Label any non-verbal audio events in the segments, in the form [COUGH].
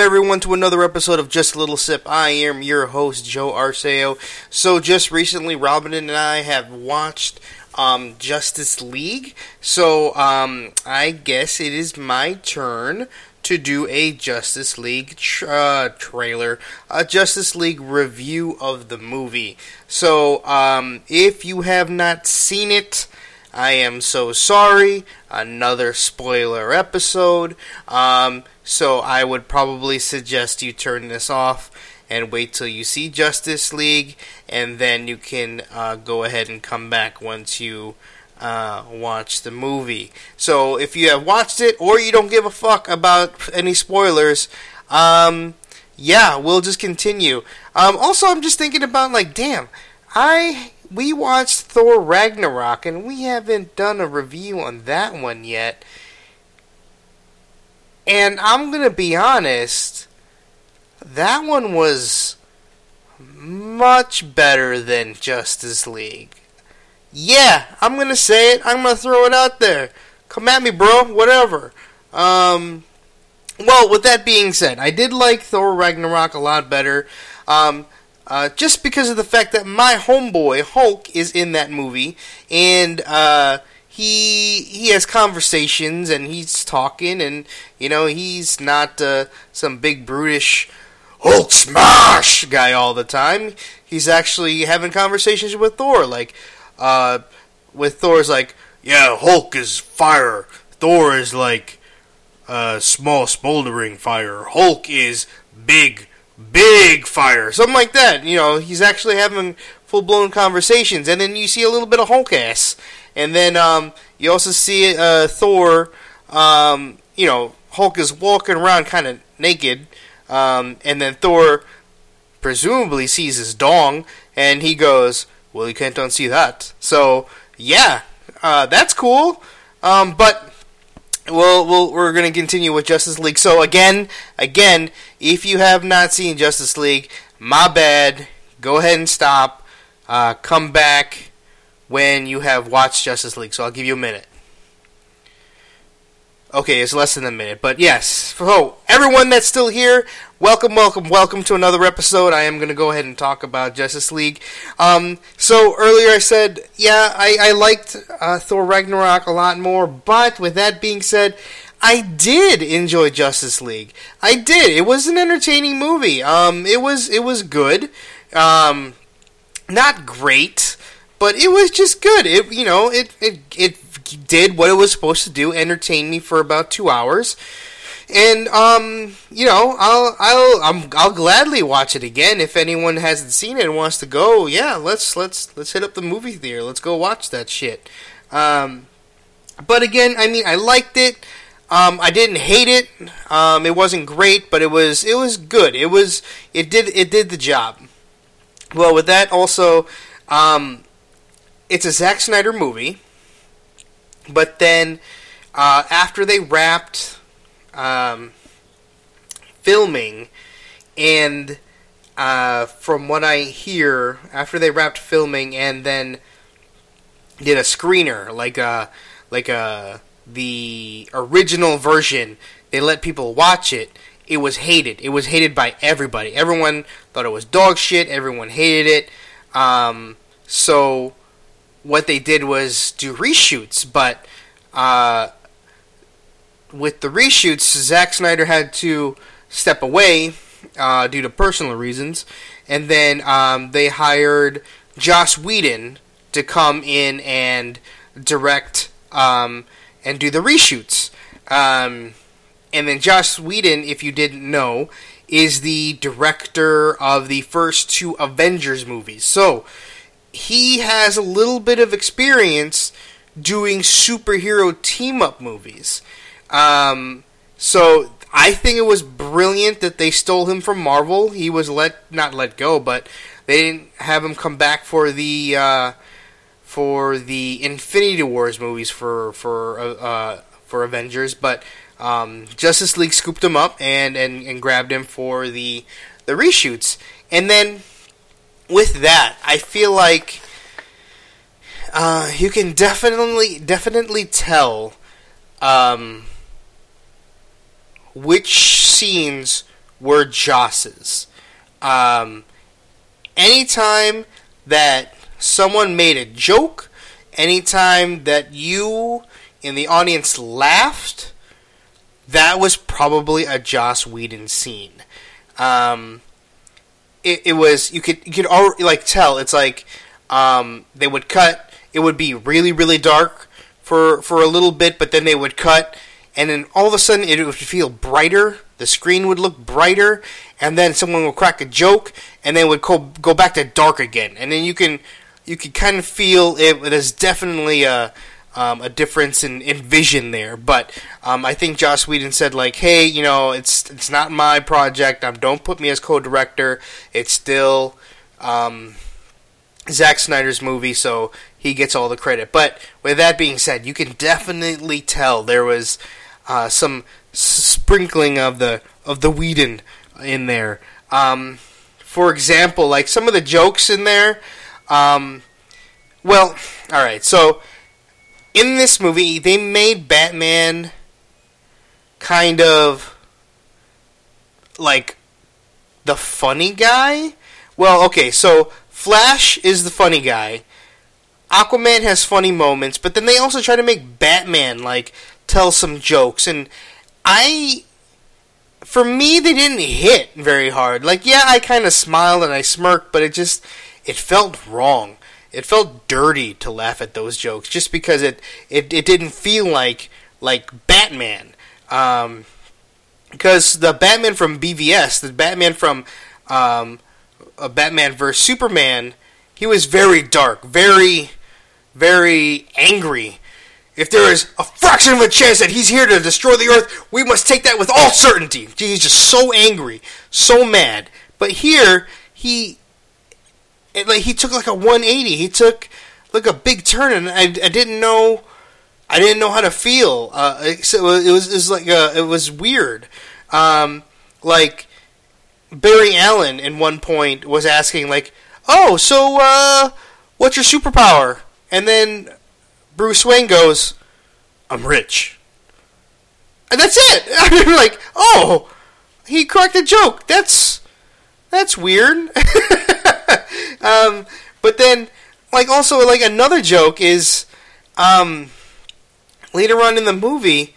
Everyone to another episode of Just a Little Sip. I am your host Joe Arceo. So just recently, Robin and I have watched um, Justice League. So um, I guess it is my turn to do a Justice League tra- uh, trailer, a Justice League review of the movie. So um, if you have not seen it. I am so sorry. Another spoiler episode. Um, so I would probably suggest you turn this off and wait till you see Justice League, and then you can uh, go ahead and come back once you uh, watch the movie. So if you have watched it or you don't give a fuck about any spoilers, um, yeah, we'll just continue. Um, also, I'm just thinking about like, damn, I we watched Thor Ragnarok and we haven't done a review on that one yet. And I'm going to be honest, that one was much better than Justice League. Yeah, I'm going to say it. I'm going to throw it out there. Come at me, bro. Whatever. Um, well, with that being said, I did like Thor Ragnarok a lot better. Um, uh, just because of the fact that my homeboy Hulk is in that movie, and uh, he he has conversations and he's talking, and you know he's not uh, some big brutish Hulk smash guy all the time. He's actually having conversations with Thor, like uh, with Thor's like, yeah, Hulk is fire. Thor is like uh, small smoldering fire. Hulk is big big fire, something like that. You know, he's actually having full blown conversations, and then you see a little bit of Hulk ass, and then um, you also see uh, Thor. Um, you know, Hulk is walking around kind of naked, um, and then Thor presumably sees his dong, and he goes, "Well, you can't unsee that." So yeah, uh, that's cool. Um, but well, we'll we're going to continue with Justice League. So again, again, if you have not seen Justice League, my bad. Go ahead and stop. Uh, come back when you have watched Justice League. So I'll give you a minute. Okay, it's less than a minute, but yes. So everyone that's still here, welcome, welcome, welcome to another episode. I am going to go ahead and talk about Justice League. Um, so earlier I said, yeah, I, I liked uh, Thor Ragnarok a lot more, but with that being said, I did enjoy Justice League. I did. It was an entertaining movie. Um, it was it was good. Um, not great, but it was just good. It you know it it it did what it was supposed to do, entertain me for about two hours, and um, you know, I'll I'll i will gladly watch it again if anyone hasn't seen it and wants to go. Yeah, let's let's let's hit up the movie theater. Let's go watch that shit. Um, but again, I mean, I liked it. Um, I didn't hate it. Um, it wasn't great, but it was it was good. It was it did it did the job. Well, with that also, um, it's a Zack Snyder movie. But then, uh, after they wrapped um, filming, and uh, from what I hear, after they wrapped filming and then did a screener, like a uh, like a uh, the original version, they let people watch it. It was hated. It was hated by everybody. Everyone thought it was dog shit. Everyone hated it. Um, so what they did was do reshoots, but uh, with the reshoots, Zack Snyder had to step away uh, due to personal reasons, and then um, they hired Joss Whedon to come in and direct um, and do the reshoots. Um, and then Joss Whedon, if you didn't know, is the director of the first two Avengers movies. So he has a little bit of experience doing superhero team up movies. Um, so I think it was brilliant that they stole him from Marvel. He was let not let go, but they didn't have him come back for the uh, for the Infinity Wars movies for for uh, uh for Avengers. But um, Justice League scooped him up and, and, and grabbed him for the the reshoots, and then with that, I feel like uh, you can definitely definitely tell um, which scenes were Joss's. Um, anytime that someone made a joke, anytime that you in the audience laughed, that was probably a Joss Whedon scene. Um, it, it was you could you could already like tell it's like um, they would cut. It would be really really dark for for a little bit, but then they would cut, and then all of a sudden it would feel brighter. The screen would look brighter, and then someone would crack a joke, and then would go go back to dark again, and then you can you can kind of feel it. There's definitely a um, a difference in, in vision there. But um, I think Joss Whedon said like, hey, you know, it's it's not my project. Um, don't put me as co-director. It's still um, Zack Snyder's movie, so he gets all the credit. But with that being said, you can definitely tell there was uh, some sprinkling of the of the Whedon in there. Um, for example, like some of the jokes in there. Um, well, all right, so in this movie, they made Batman kind of like the funny guy. Well, okay, so Flash is the funny guy. Aquaman has funny moments, but then they also try to make Batman like tell some jokes and I for me they didn't hit very hard. Like yeah, I kind of smiled and I smirked, but it just it felt wrong it felt dirty to laugh at those jokes just because it it, it didn't feel like like Batman. Um, because the Batman from BVS, the Batman from um, a Batman vs Superman, he was very dark, very very angry. If there is a fraction of a chance that he's here to destroy the Earth, we must take that with all certainty. He's just so angry, so mad. But here, he it, like he took like a 180. He took like a big turn, and I, I didn't know I didn't know how to feel. Uh, so it was it was like a, it was weird. Um, like Barry Allen in one point was asking like, "Oh, so uh, what's your superpower?" And then Bruce Wayne goes, "I'm rich." And that's it. [LAUGHS] I'm like, "Oh, he cracked a joke. That's that's weird." [LAUGHS] um, but then, like, also, like, another joke is, um, later on in the movie,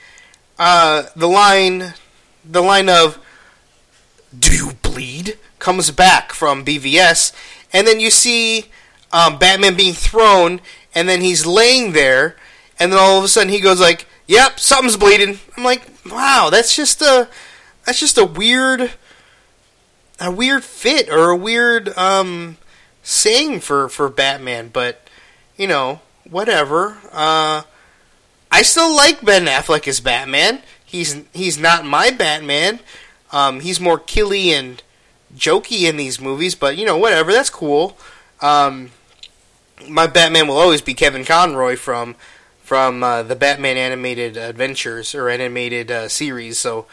uh, the line, the line of, do you bleed? comes back from BVS, and then you see, um, Batman being thrown, and then he's laying there, and then all of a sudden he goes like, "Yep, something's bleeding." I'm like, "Wow, that's just a that's just a weird a weird fit or a weird um saying for for Batman, but you know, whatever. Uh, I still like Ben Affleck as Batman. He's he's not my Batman. Um, he's more killy and jokey in these movies, but you know, whatever. That's cool. Um, my Batman will always be Kevin Conroy from from uh, the Batman animated adventures or animated uh, series. So,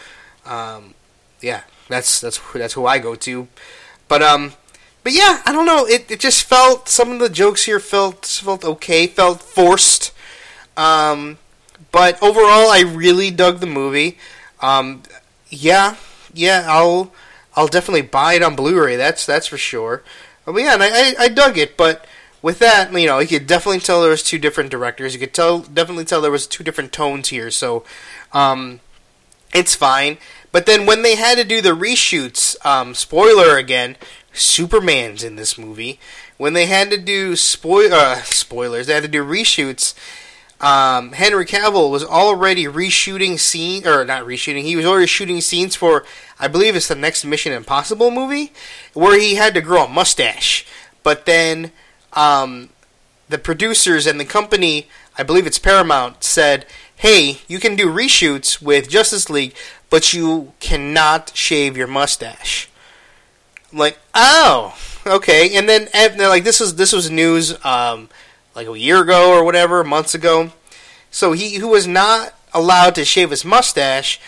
um, yeah, that's that's that's who I go to. But um, but yeah, I don't know. It it just felt some of the jokes here felt felt okay, felt forced. Um, but overall, I really dug the movie. Um, yeah, yeah, I'll I'll definitely buy it on Blu-ray. That's that's for sure. But yeah, and I, I, I dug it. But with that, you know, you could definitely tell there was two different directors. You could tell definitely tell there was two different tones here. So, um, it's fine. But then when they had to do the reshoots, um, spoiler again, Superman's in this movie. When they had to do spoil uh, spoilers, they had to do reshoots. Um, Henry Cavill was already reshooting scene or not reshooting. He was already shooting scenes for I believe it's the next Mission Impossible movie where he had to grow a mustache. But then um, the producers and the company, I believe it's Paramount, said, "Hey, you can do reshoots with Justice League, but you cannot shave your mustache." I'm like, oh, okay. And then and like this was this was news um, like a year ago or whatever, months ago. So he who was not allowed to shave his mustache,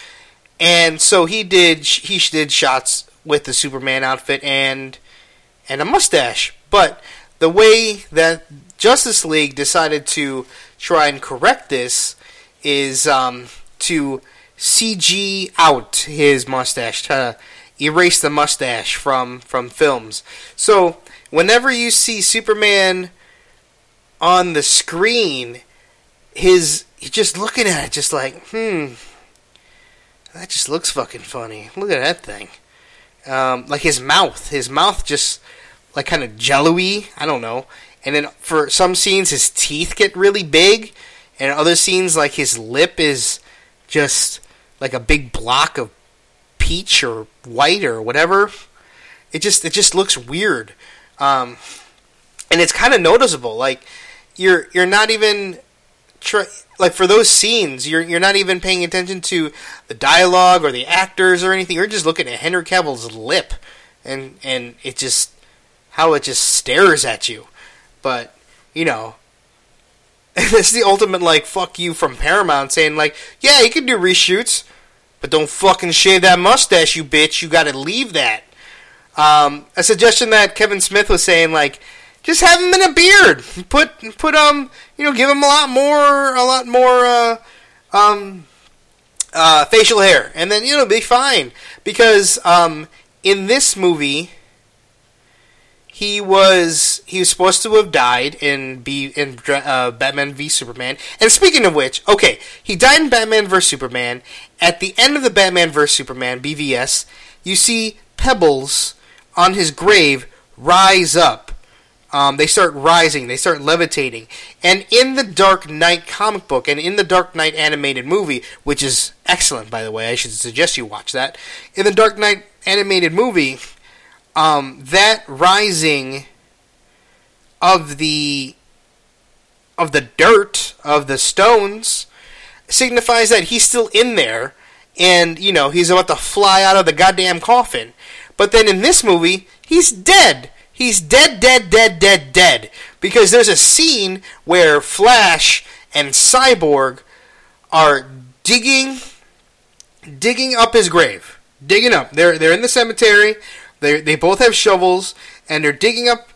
and so he did he did shots with the Superman outfit and and a mustache. But the way that Justice League decided to try and correct this is um, to CG out his mustache to erase the mustache from from films. So whenever you see Superman on the screen, his just looking at it, just like, hmm, that just looks fucking funny. Look at that thing. Um, like his mouth, his mouth just like kind of jello-y. I don't know. And then for some scenes, his teeth get really big, and other scenes, like his lip is just like a big block of peach or white or whatever. It just it just looks weird, um, and it's kind of noticeable. Like you're you're not even like for those scenes, you're you're not even paying attention to the dialogue or the actors or anything. You're just looking at Henry Cavill's lip, and and it just how it just stares at you. But you know, [LAUGHS] this is the ultimate like fuck you from Paramount saying like, yeah, you can do reshoots, but don't fucking shave that mustache, you bitch. You got to leave that. Um, a suggestion that Kevin Smith was saying like just have him in a beard. Put put um you know give him a lot more a lot more uh, um uh, facial hair, and then you know be fine because um in this movie he was he was supposed to have died in B in uh, Batman v Superman. And speaking of which, okay, he died in Batman vs Superman. At the end of the Batman vs Superman BVS, you see pebbles on his grave rise up um, they start rising, they start levitating. And in the Dark Knight comic book and in the Dark Knight animated movie, which is excellent, by the way, I should suggest you watch that. In the Dark Knight animated movie, um, that rising of the of the dirt of the stones signifies that he's still in there and you know he's about to fly out of the goddamn coffin but then in this movie he's dead He's dead, dead, dead, dead, dead. Because there's a scene where Flash and Cyborg are digging, digging up his grave, digging up. They're they're in the cemetery. They they both have shovels and they're digging up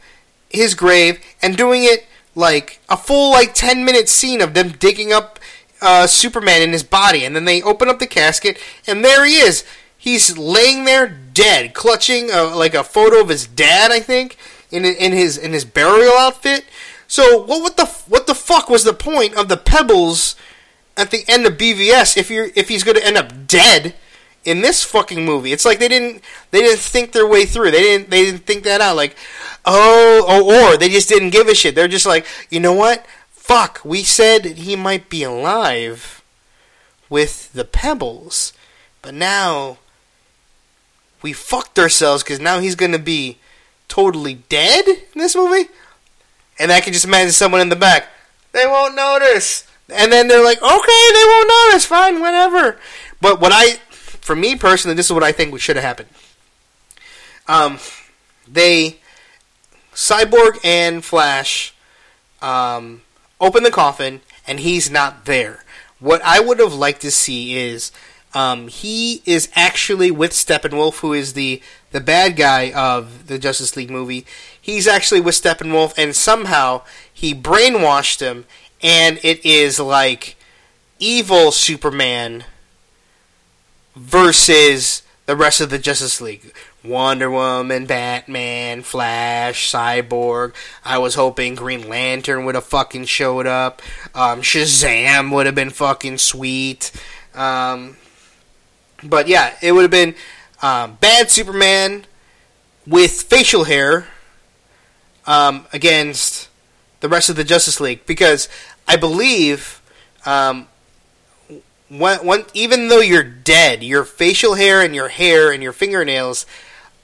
his grave and doing it like a full like ten minute scene of them digging up uh, Superman in his body, and then they open up the casket and there he is. He's laying there dead, clutching a, like a photo of his dad, I think, in in his in his burial outfit. So what what the what the fuck was the point of the pebbles at the end of BVS if you're if he's going to end up dead in this fucking movie? It's like they didn't they didn't think their way through. They didn't they didn't think that out. Like oh, oh or they just didn't give a shit. They're just like you know what? Fuck, we said he might be alive with the pebbles, but now we fucked ourselves because now he's to be totally dead in this movie. And I can just imagine someone in the back. They won't notice. And then they're like, okay, they won't notice. Fine, whatever. But what I, for me personally, this is what I think should have happened. Um, they, Cyborg and Flash, um, open the coffin, and he's not there. What I would have liked to see is um, he is actually with Steppenwolf, who is the the bad guy of the Justice League movie. He's actually with Steppenwolf, and somehow he brainwashed him, and it is like evil Superman versus the rest of the Justice League. Wonder Woman, Batman, Flash, Cyborg. I was hoping Green Lantern would have fucking showed up. Um, Shazam would have been fucking sweet. Um, but yeah, it would have been um, bad Superman with facial hair um, against the rest of the Justice League because I believe um, when, when, even though you're dead, your facial hair and your hair and your fingernails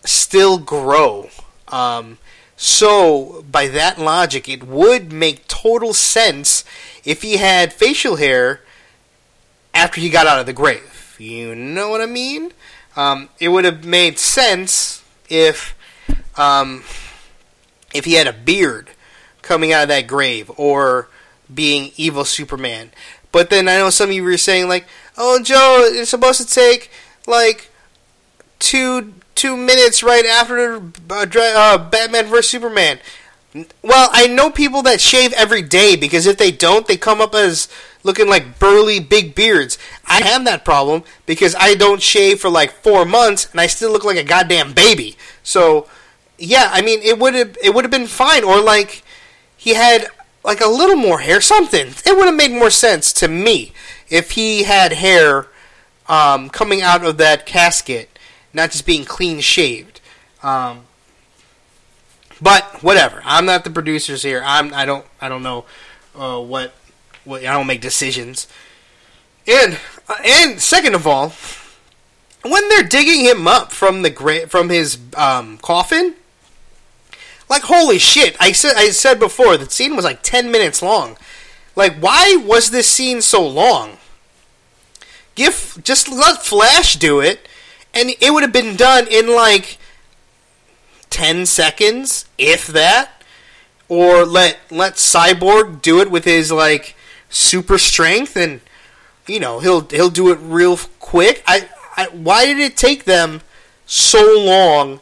still grow. Um, so, by that logic, it would make total sense if he had facial hair after he got out of the grave you know what I mean? Um, it would have made sense if um, if he had a beard coming out of that grave or being evil Superman. But then I know some of you were saying like, "Oh, Joe, it's supposed to take like two two minutes right after uh, uh, Batman vs Superman." Well, I know people that shave every day because if they don't, they come up as looking like burly big beards. I have that problem because I don't shave for like four months and I still look like a goddamn baby. So yeah, I mean it would have it would have been fine or like he had like a little more hair, something. It would have made more sense to me if he had hair um, coming out of that casket, not just being clean shaved. Um, but whatever. I'm not the producers here. I'm. I don't. I don't know uh, what. What I don't make decisions. And uh, and second of all, when they're digging him up from the gra- from his um, coffin, like holy shit! I said I said before the scene was like ten minutes long. Like why was this scene so long? Give just let Flash do it, and it would have been done in like 10 seconds, if that. Or let let Cyborg do it with his like super strength and you know, he'll he'll do it real quick. I, I why did it take them so long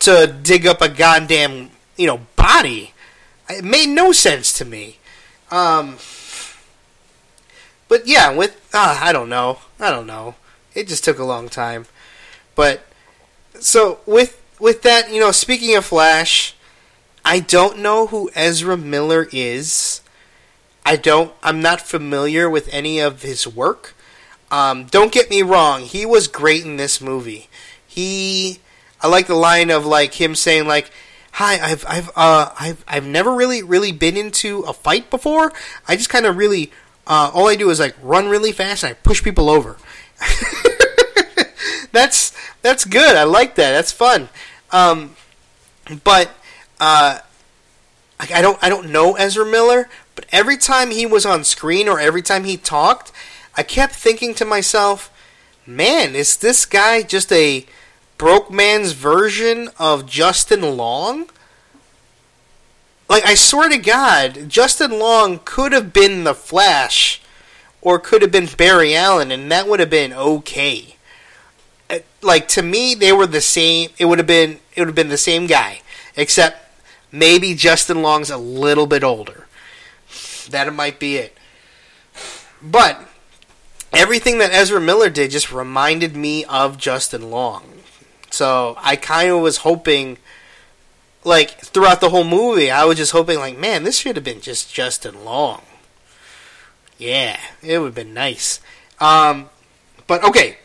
to dig up a goddamn, you know, body? It made no sense to me. Um but yeah, with uh, I don't know. I don't know. It just took a long time. But so with with that, you know, speaking of Flash, I don't know who Ezra Miller is. I don't. I'm not familiar with any of his work. Um, don't get me wrong. He was great in this movie. He, I like the line of like him saying like, "Hi, I've I've uh I've I've never really really been into a fight before. I just kind of really uh, all I do is like run really fast and I push people over." [LAUGHS] that's that's good. I like that. That's fun. Um, but uh, I don't I don't know Ezra Miller, but every time he was on screen or every time he talked, I kept thinking to myself, "Man, is this guy just a broke man's version of Justin Long?" Like I swear to God, Justin Long could have been the Flash, or could have been Barry Allen, and that would have been okay. Uh, like to me they were the same it would have been it would have been the same guy except maybe Justin Long's a little bit older. That might be it. But everything that Ezra Miller did just reminded me of Justin Long so I kind of was hoping like throughout the whole movie I was just hoping like man this should have been just Justin Long yeah it would have been nice um but okay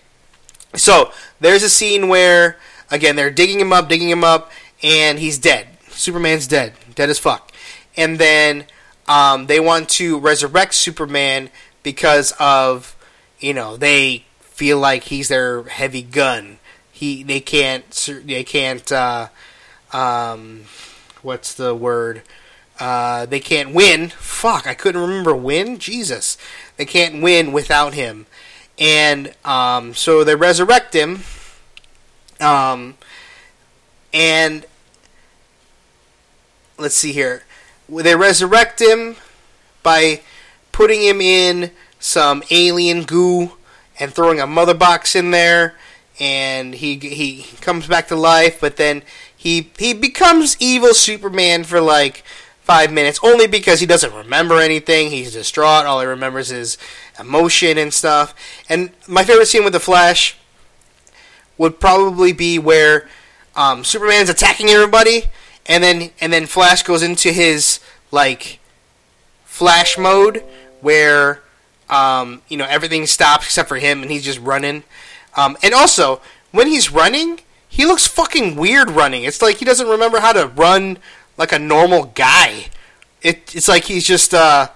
so there's a scene where again they're digging him up, digging him up, and he's dead. Superman's dead, dead as fuck. And then um, they want to resurrect Superman because of you know they feel like he's their heavy gun. He they can't they can't uh, um, what's the word? Uh, they can't win. Fuck, I couldn't remember win. Jesus, they can't win without him and um, so they resurrect him. Um, and let's see here, they resurrect him by putting him in some alien goo and throwing a mother box in there, and he he comes back to life. But then he he becomes evil Superman for like five minutes, only because he doesn't remember anything. He's distraught. All he remembers is emotion and stuff. And my favorite scene with the Flash would probably be where um, Superman's attacking everybody, and then and then Flash goes into his like Flash mode where um, you know everything stops except for him, and he's just running. Um, and also, when he's running, he looks fucking weird running. It's like he doesn't remember how to run like a normal guy. It, it's like he's just uh,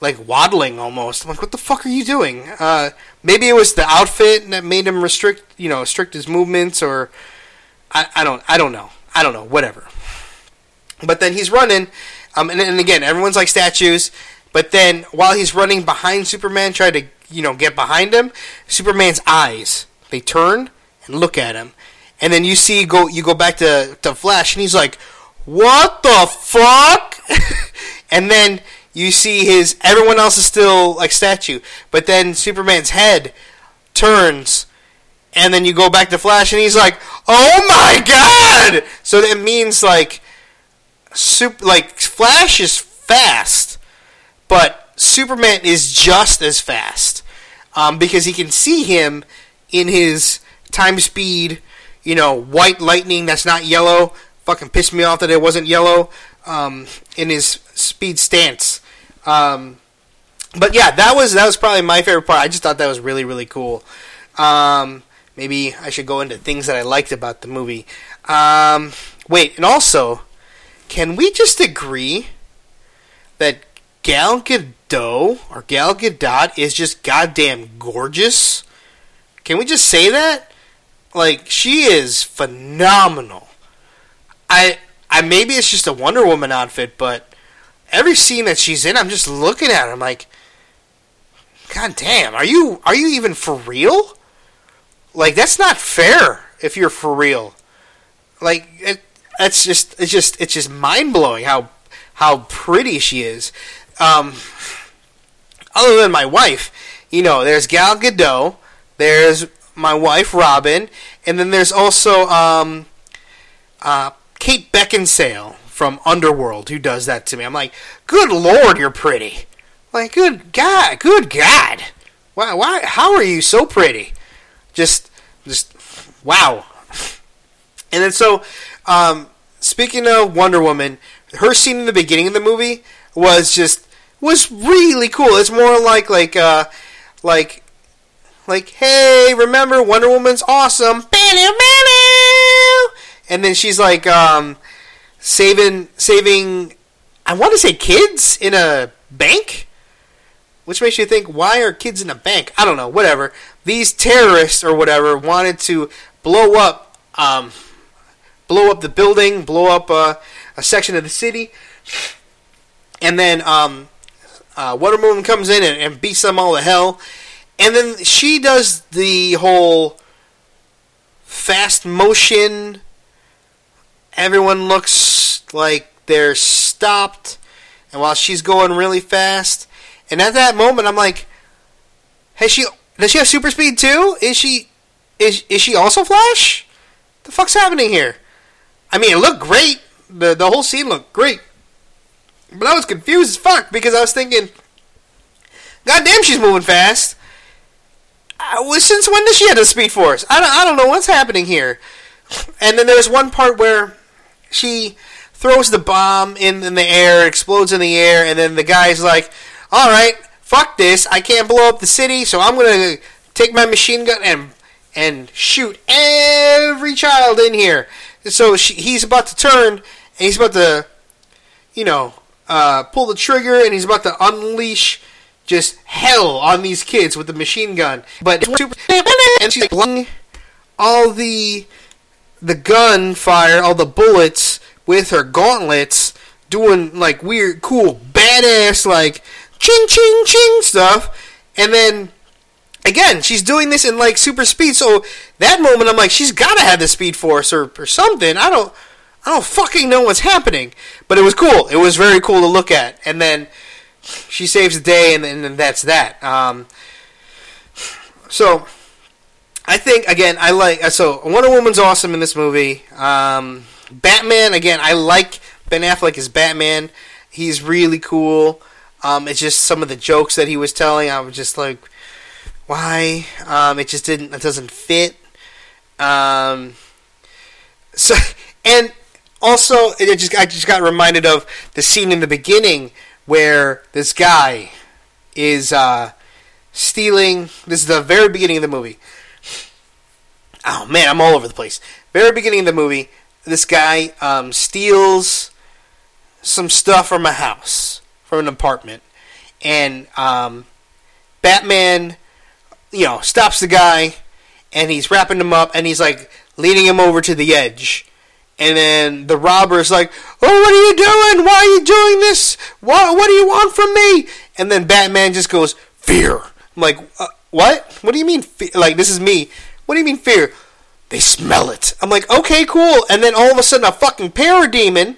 like waddling almost. I'm like, what the fuck are you doing? Uh, maybe it was the outfit that made him restrict, you know, restrict his movements, or I, I don't, I don't know, I don't know, whatever. But then he's running, um, and, and again, everyone's like statues. But then while he's running behind Superman, trying to, you know, get behind him, Superman's eyes they turn and look at him, and then you see go you go back to to Flash, and he's like, "What the fuck?" [LAUGHS] and then you see his everyone else is still like statue, but then Superman's head turns and then you go back to Flash and he's like, "Oh my god!" So that means like super like Flash is fast, but Superman is just as fast um, because he can see him in his time speed, you know, white lightning that's not yellow. Fucking pissed me off that it wasn't yellow um, in his speed stance. Um, but yeah, that was that was probably my favorite part. I just thought that was really really cool. Um, maybe I should go into things that I liked about the movie. Um, wait, and also, can we just agree that Gal Gadot or Gal Gadot is just goddamn gorgeous? Can we just say that? Like she is phenomenal. I I maybe it's just a Wonder Woman outfit, but every scene that she's in, I'm just looking at her. I'm like, God damn, are you are you even for real? Like that's not fair if you're for real. Like it, that's just it's just it's just mind blowing how how pretty she is. Um, other than my wife, you know, there's Gal Gadot, there's my wife Robin, and then there's also um, uh, Kate Beckinsale from Underworld who does that to me. I'm like, good lord, you're pretty. Like, good God, good God. Why, why, how are you so pretty? Just, just, wow. And then so, um, speaking of Wonder Woman, her scene in the beginning of the movie was just was really cool. It's more like like uh like like hey, remember Wonder Woman's awesome. And then she's like um saving saving I want to say kids in a bank which makes you think why are kids in a bank? I don't know, whatever. These terrorists or whatever wanted to blow up um blow up the building, blow up uh, a section of the city, and then um, uh, Wonder Woman comes in and, and beats them all to hell, and then she does the whole fast motion. Everyone looks like they're stopped, and while she's going really fast, and at that moment, I'm like, "Has she? Does she have super speed too? Is she? Is is she also Flash? The fuck's happening here?" I mean, it looked great. The the whole scene looked great. But I was confused as fuck because I was thinking, God damn, she's moving fast. Since when does she have the Speed Force? I don't, I don't know what's happening here. And then there's one part where she throws the bomb in, in the air, explodes in the air, and then the guy's like, all right, fuck this. I can't blow up the city, so I'm going to take my machine gun and and shoot every child in here so she, he's about to turn, and he's about to, you know, uh, pull the trigger, and he's about to unleash just hell on these kids with the machine gun. But and she's like all the the gun fire, all the bullets with her gauntlets, doing like weird, cool, badass, like ching ching ching stuff, and then again, she's doing this in like super speed. So that moment, I'm like, she's got to have the speed force or, or something. I don't, I don't fucking know what's happening. But it was cool. It was very cool to look at. And then she saves the day, and then that's that. Um, so I think again, I like so Wonder Woman's awesome in this movie. Um, Batman again, I like Ben Affleck as Batman. He's really cool. Um, it's just some of the jokes that he was telling. I was just like, why. Um, it just didn't. It doesn't fit. Um, so [LAUGHS] and also it just I just got reminded of the scene in the beginning where this guy is uh, stealing. This is the very beginning of the movie. Oh man, I'm all over the place. Very beginning of the movie, this guy um, steals some stuff from a house, from an apartment, and um, Batman you know, stops the guy, and he's wrapping him up, and he's like leading him over to the edge. And then the robber's like, "Oh, what are you doing? Why are you doing this? What What do you want from me?" And then Batman just goes, "Fear." I'm like, uh, "What? What do you mean? Fe-? Like this is me? What do you mean fear?" They smell it. I'm like, "Okay, cool." And then all of a sudden, a fucking parademon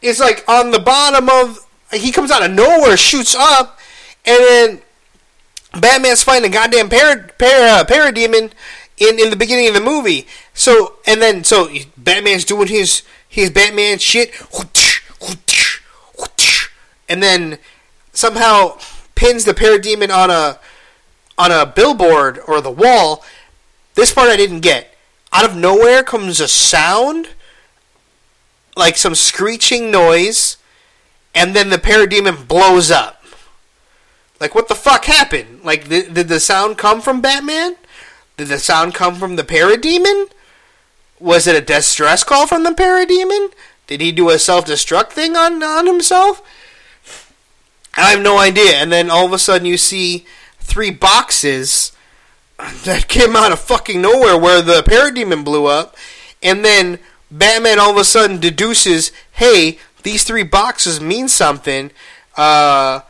is like on the bottom of. He comes out of nowhere, shoots up, and then Batman's fighting a goddamn para, para, parademon in, in the beginning of the movie. So and then so Batman's doing his his Batman shit, and then somehow pins the parademon on a on a billboard or the wall. This part I didn't get. Out of nowhere comes a sound, like some screeching noise, and then the parademon blows up. Like, what the fuck happened? Like, did, did the sound come from Batman? Did the sound come from the parademon? Was it a distress call from the parademon? Did he do a self destruct thing on, on himself? I have no idea. And then all of a sudden you see three boxes [LAUGHS] that came out of fucking nowhere where the parademon blew up. And then Batman all of a sudden deduces, hey, these three boxes mean something. Uh,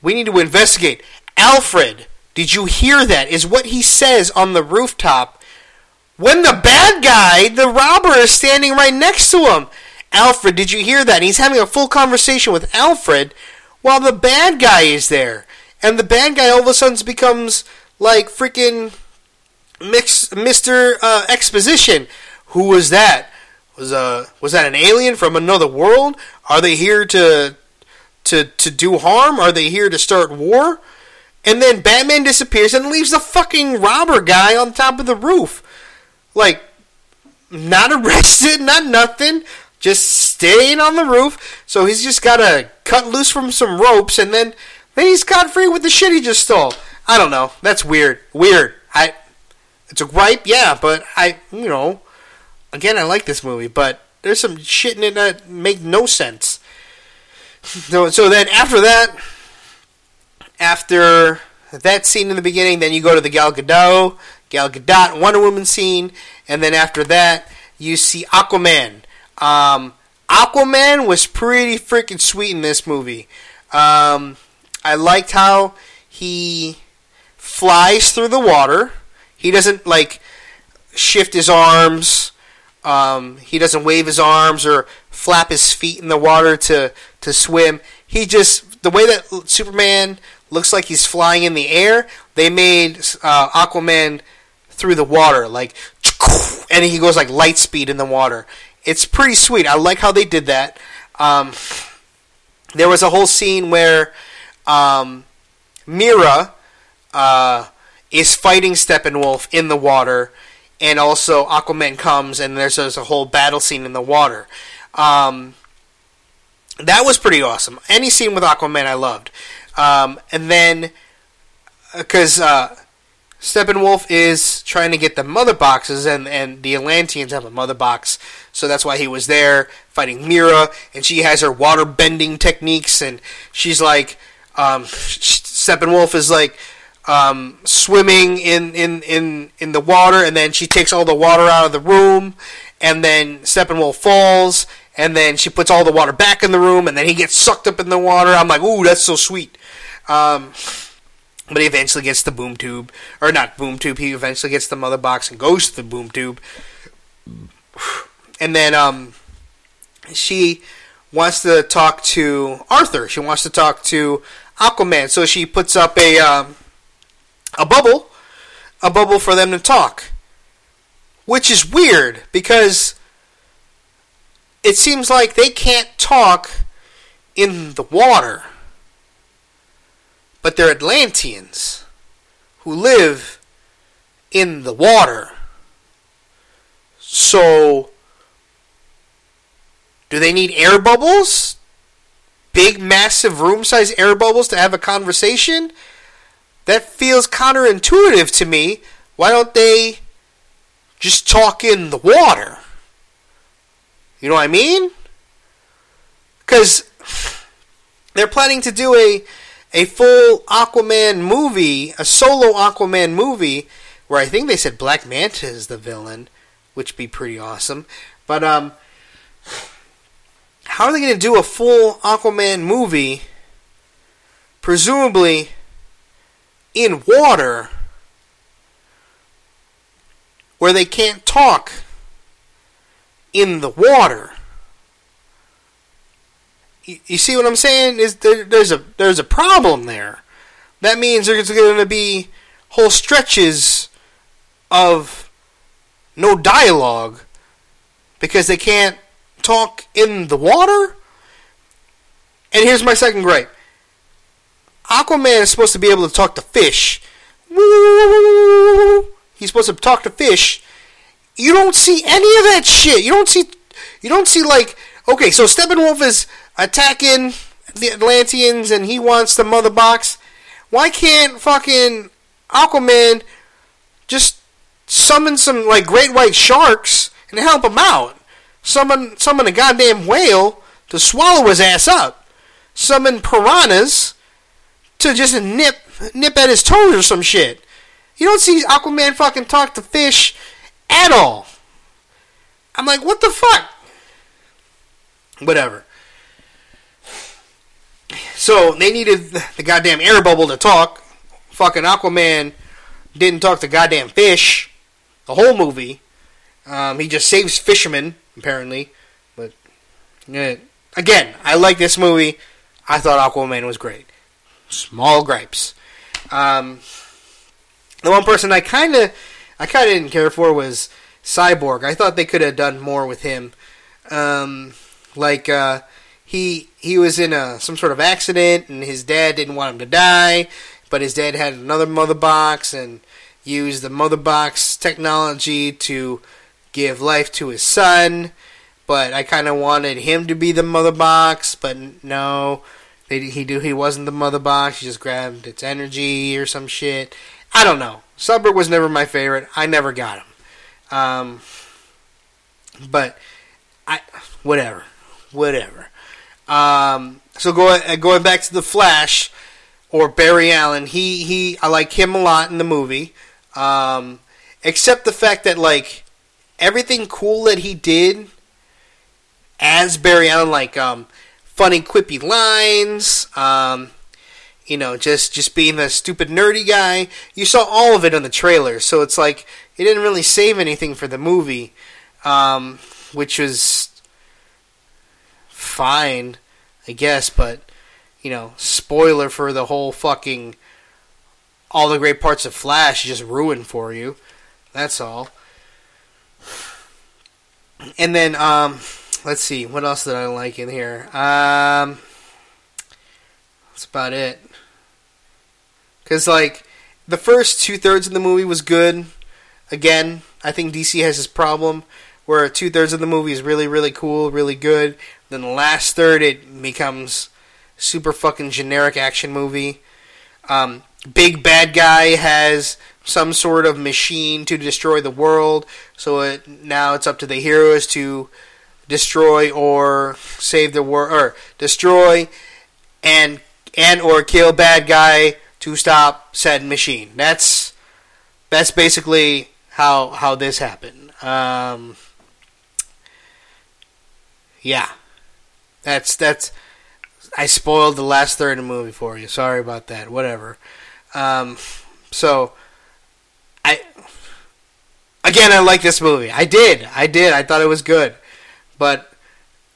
we need to investigate. Alfred, did you hear that? Is what he says on the rooftop when the bad guy, the robber, is standing right next to him. Alfred, did you hear that? He's having a full conversation with Alfred while the bad guy is there. And the bad guy all of a sudden becomes like freaking mix, Mr. Uh, Exposition. Who was that? Was uh was that an alien from another world? Are they here to to to do harm? Are they here to start war? And then Batman disappears and leaves the fucking robber guy on top of the roof. Like not [LAUGHS] arrested, not nothing, just staying on the roof. So he's just got to cut loose from some ropes and then then he's got free with the shit he just stole. I don't know. That's weird. Weird. I it's a gripe, yeah, but I you know again, I like this movie, but there's some shit in it that make no sense. [LAUGHS] So, so then after that, after that scene in the beginning, then you go to the Gal Gadot, Gal Gadot Wonder Woman scene, and then after that, you see Aquaman. Um, Aquaman was pretty freaking sweet in this movie. Um, I liked how he flies through the water. He doesn't like shift his arms um, he doesn't wave his arms or flap his feet in the water to, to swim. He just the way that Superman looks like he's flying in the air. They made uh, Aquaman through the water, like, [TSK] and he goes like light speed in the water. It's pretty sweet. I like how they did that. Um, there was a whole scene where um, Mera uh, is fighting Steppenwolf in the water and also Aquaman comes and there's, there's a whole battle scene in the water. Um, that was pretty awesome. Any scene with Aquaman I loved. Um, and then, because uh, Steppenwolf is trying to get the mother boxes, and, and the Atlanteans have a mother box, so that's why he was there fighting Mera, and she has her water bending techniques, and she's like, um, [LAUGHS] Steppenwolf is like, um, swimming in, in, in, in the water, and then she takes all the water out of the room, and then Steppenwolf falls, and then she puts all the water back in the room, and then he gets sucked up in the water. I'm like, ooh, that's so sweet. Um, but he eventually gets the boom tube, or not boom tube. He eventually gets the mother box and goes to the boom tube, and then um, she wants to talk to Arthur. She wants to talk to Aquaman, so she puts up a um, a bubble, a bubble for them to talk. Which is weird because it seems like they can't talk in the water. But they're Atlanteans who live in the water. So, do they need air bubbles? Big, massive, room size air bubbles to have a conversation? That feels counterintuitive to me. Why don't they just talk in the water? You know what I mean? Because they're planning to do a a full Aquaman movie, a solo Aquaman movie, where I think they said Black Manta is the villain, which would be pretty awesome. But um, how are they going to do a full Aquaman movie? Presumably in water where they can't talk in the water. You, see what I'm saying? Is there, there's a there's a problem there. That means there's going to be whole stretches of no dialogue because they can't talk in the water. And here's my second gripe. Aquaman is supposed to be able to talk to fish. He's supposed to talk to fish. You don't see any of that shit. You don't see. You don't see like. Okay, so Steppenwolf is attacking the Atlanteans, and he wants the mother box. Why can't fucking Aquaman just summon some like great white sharks and help him out? Summon summon a goddamn whale to swallow his ass up. Summon piranhas to just nip nip at his toes or some shit. You don't see Aquaman fucking talk to fish at all. I'm like, what the fuck? Whatever. So they needed the goddamn air bubble to talk. Fucking Aquaman didn't talk to goddamn fish the whole movie. Um, he just saves fishermen apparently, but yeah. Again, I like this movie. I thought Aquaman was great. Small gripes. Um, the one person I kind of, I kind of didn't care for was Cyborg. I thought they could have done more with him. Um, like uh, he he was in a some sort of accident, and his dad didn't want him to die, but his dad had another mother box and used the mother box technology to give life to his son. But I kind of wanted him to be the mother box, but no, they, he he wasn't the mother box. He just grabbed its energy or some shit. I don't know. Cyborg was never my favorite. I never got him. Um, but I whatever, whatever. Um, so going uh, going back to the Flash or Barry Allen, he he I like him a lot in the movie. Um, except the fact that like everything cool that he did as Barry Allen, like um, funny quippy lines, um, you know, just just being the stupid nerdy guy. You saw all of it in the trailer, so it's like it didn't really save anything for the movie, um, which was fine, I guess. But you know, spoiler for the whole fucking all the great parts of Flash just ruined for you. That's all. And then, um, let's see, what else did I like in here? Um, that's about it. Because, like, the first two thirds of the movie was good. Again, I think DC has this problem where two thirds of the movie is really, really cool, really good. Then the last third, it becomes super fucking generic action movie. Um, big bad guy has some sort of machine to destroy the world, so it, now it's up to the heroes to destroy or save the world, or destroy and and or kill bad guy to stop said machine. That's that's basically how how this happened. Um, yeah, that's that's. I spoiled the last third of the movie for you. Sorry about that. Whatever. Um, so, I again, I like this movie. I did. I did. I thought it was good, but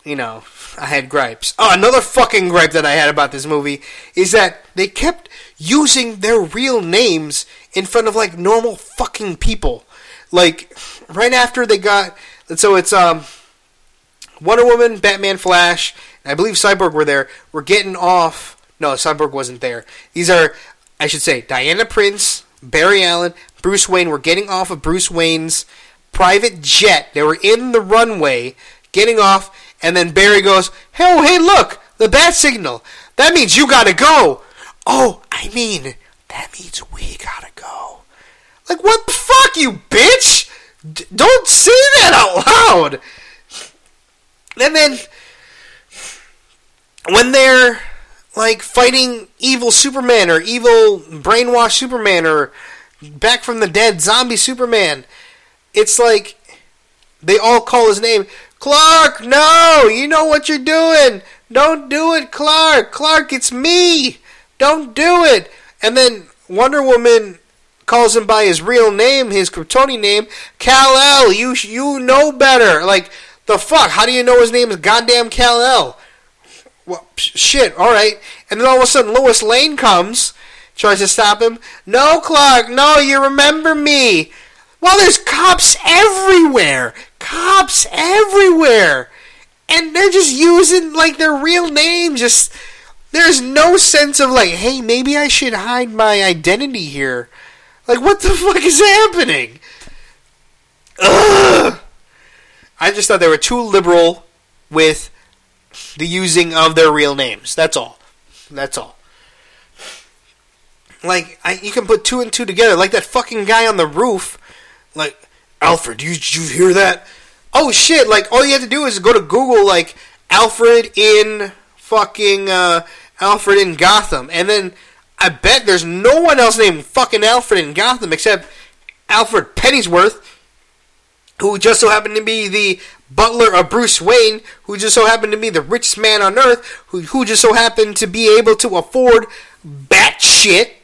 you know, I had gripes. Oh, another fucking gripe that I had about this movie is that they kept using their real names in front of like normal fucking people. Like right after they got so it's um Wonder Woman, Batman, Flash, I believe Cyborg were there. We're getting off. No, Cyborg wasn't there. These are, I should say, Diana Prince, Barry Allen, Bruce Wayne. We're getting off of Bruce Wayne's private jet. They were in the runway, getting off, and then Barry goes, "Hey, hey, look, the bat signal. That means you gotta go." Oh, I mean, that means we gotta go. Like, what the fuck, you bitch? D- don't say that out loud. And then when they're like fighting evil Superman or evil brainwashed Superman or back from the dead zombie Superman, it's like they all call his name. Clark, no, you know what you're doing. Don't do it, Clark. Clark, it's me. Don't do it. And then Wonder Woman calls him by his real name, his Kryptonian name, Kal El. You you know better. Like the fuck? How do you know his name is goddamn Kal El? Well, shit. All right. And then all of a sudden, Lois Lane comes, tries to stop him. No, Clark. No, you remember me. Well, there's cops everywhere. Cops everywhere. And they're just using like their real name. Just There's no sense of like, hey, maybe I should hide my identity here. Like, what the [LAUGHS] fuck is happening? Ugh. I just thought they were too liberal with the using of their real names. That's all. That's all. Like, I, you can put two and two together. Like that fucking guy on the roof. Like, Alfred, you, you hear that? Oh shit! Like, all you have to do is go to Google, like, Alfred in fucking uh, Alfred in Gotham, and then I bet there's no one else named fucking Alfred in Gotham except Alfred Pennyworth, who just so happened to be the butler of Bruce Wayne, who just so happened to be the richest man on earth, who, who just so happened to be able to afford bat shit.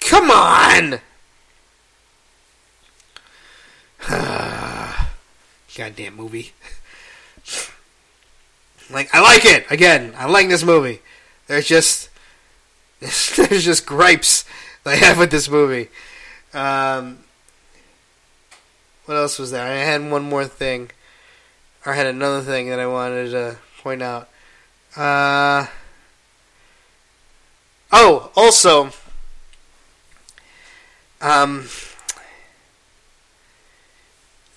Come on! [SIGHS] Goddamn movie. [LAUGHS] like, I like it! Again, I like this movie. There's just. [LAUGHS] There's just gripes I have with this movie. Um, what else was there? I had one more thing. Or I had another thing that I wanted to point out. Uh, oh, also, um,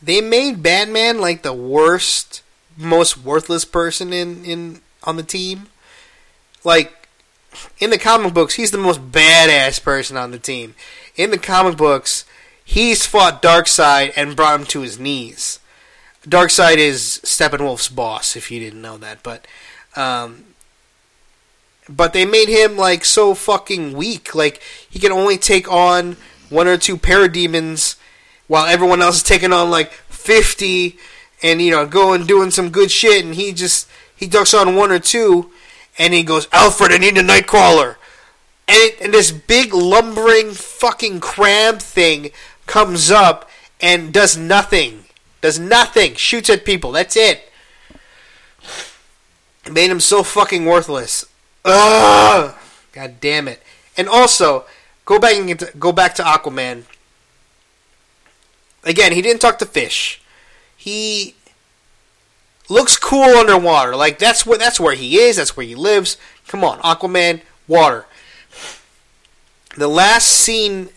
they made Batman like the worst, most worthless person in, in on the team. Like in the comic books, he's the most badass person on the team. In the comic books, he's fought Darkseid and brought him to his knees. Darkseid is Steppenwolf's boss, if you didn't know that, but um, but they made him like so fucking weak. Like he can only take on one or two parademons, while everyone else is taking on like fifty, and you know going doing some good shit, and he just he ducks on one or two, and he goes, Alfred, I need a Knightcrawler, and, it, and this big lumbering fucking crab thing comes up and does nothing, does nothing, shoots at people. That's it. Made him so fucking worthless. Ugh! God damn it. And also, go back and go back to Aquaman. Again, he didn't talk to fish. He looks cool underwater. Like that's where that's where he is. That's where he lives. Come on, Aquaman, water. The last scene,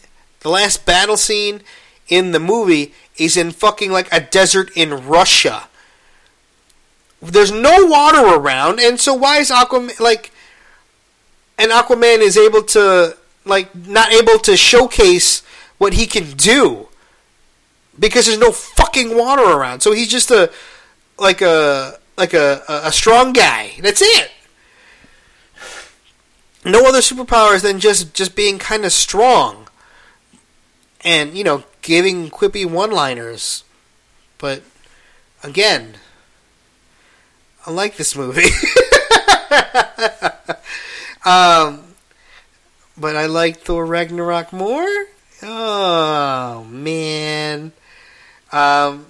the last battle scene in the movie is in fucking like a desert in Russia. There's no water around, and so why is Aquaman like? And Aquaman is able to like not able to showcase what he can do because there's no fucking water around. So he's just a like a like a a strong guy. That's it. No other superpowers than just just being kind of strong, and you know giving quippy one-liners. But again, I like this movie. [LAUGHS] um, but I like Thor Ragnarok more. Oh man. Um,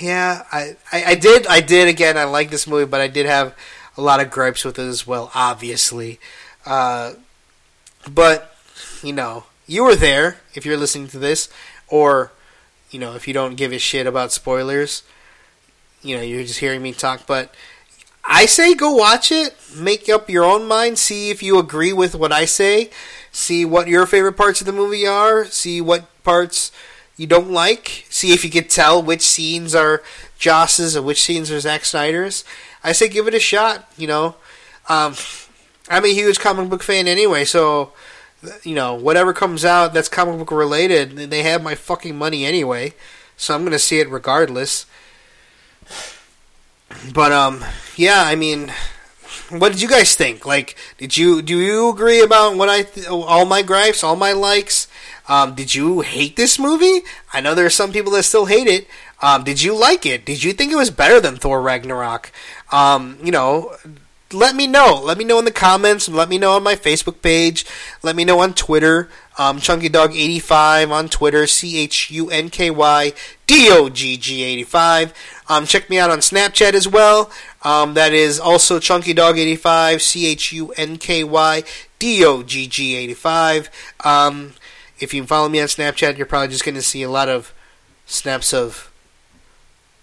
yeah, I, I, I did I did again. I like this movie, but I did have a lot of gripes with it as well. Obviously, uh, but you know, you were there if you're listening to this, or you know, if you don't give a shit about spoilers, you know, you're just hearing me talk. But I say go watch it, make up your own mind, see if you agree with what I say, see what your favorite parts of the movie are, see what parts you don't like. See if you can tell which scenes are Joss's and which scenes are Zack Snyder's. I say give it a shot. You know, um, I'm a huge comic book fan anyway, so you know whatever comes out that's comic book related, they have my fucking money anyway. So I'm gonna see it regardless. But um, yeah, I mean, what did you guys think? Like, did you do you agree about what I th- all my gripes, all my likes? Um, did you hate this movie? I know there are some people that still hate it. Um, did you like it? Did you think it was better than Thor Ragnarok? Um, you know, let me know. Let me know in the comments. Let me know on my Facebook page. Let me know on Twitter. Um, Chunky Dogg 85 on Twitter. C H U N K Y D O G G 85. Um, check me out on Snapchat as well. Um, that is also Chunky Dogg 85. C H U N K Y D O G G 85. Um, if you follow me on Snapchat, you're probably just going to see a lot of snaps of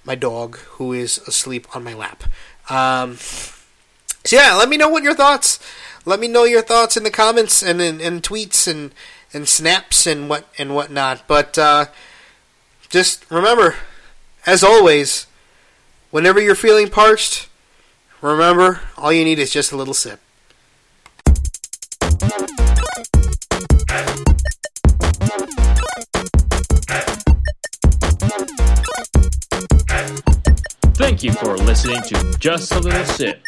my dog who is asleep on my lap. So yeah, let me know what your thoughts. Let me know your thoughts in the comments and in, in tweets and and snaps and what and whatnot. But uh, just remember, as always, whenever you're feeling parched, remember all you need is just a little sip. Thank you for listening to Just a Little Sip.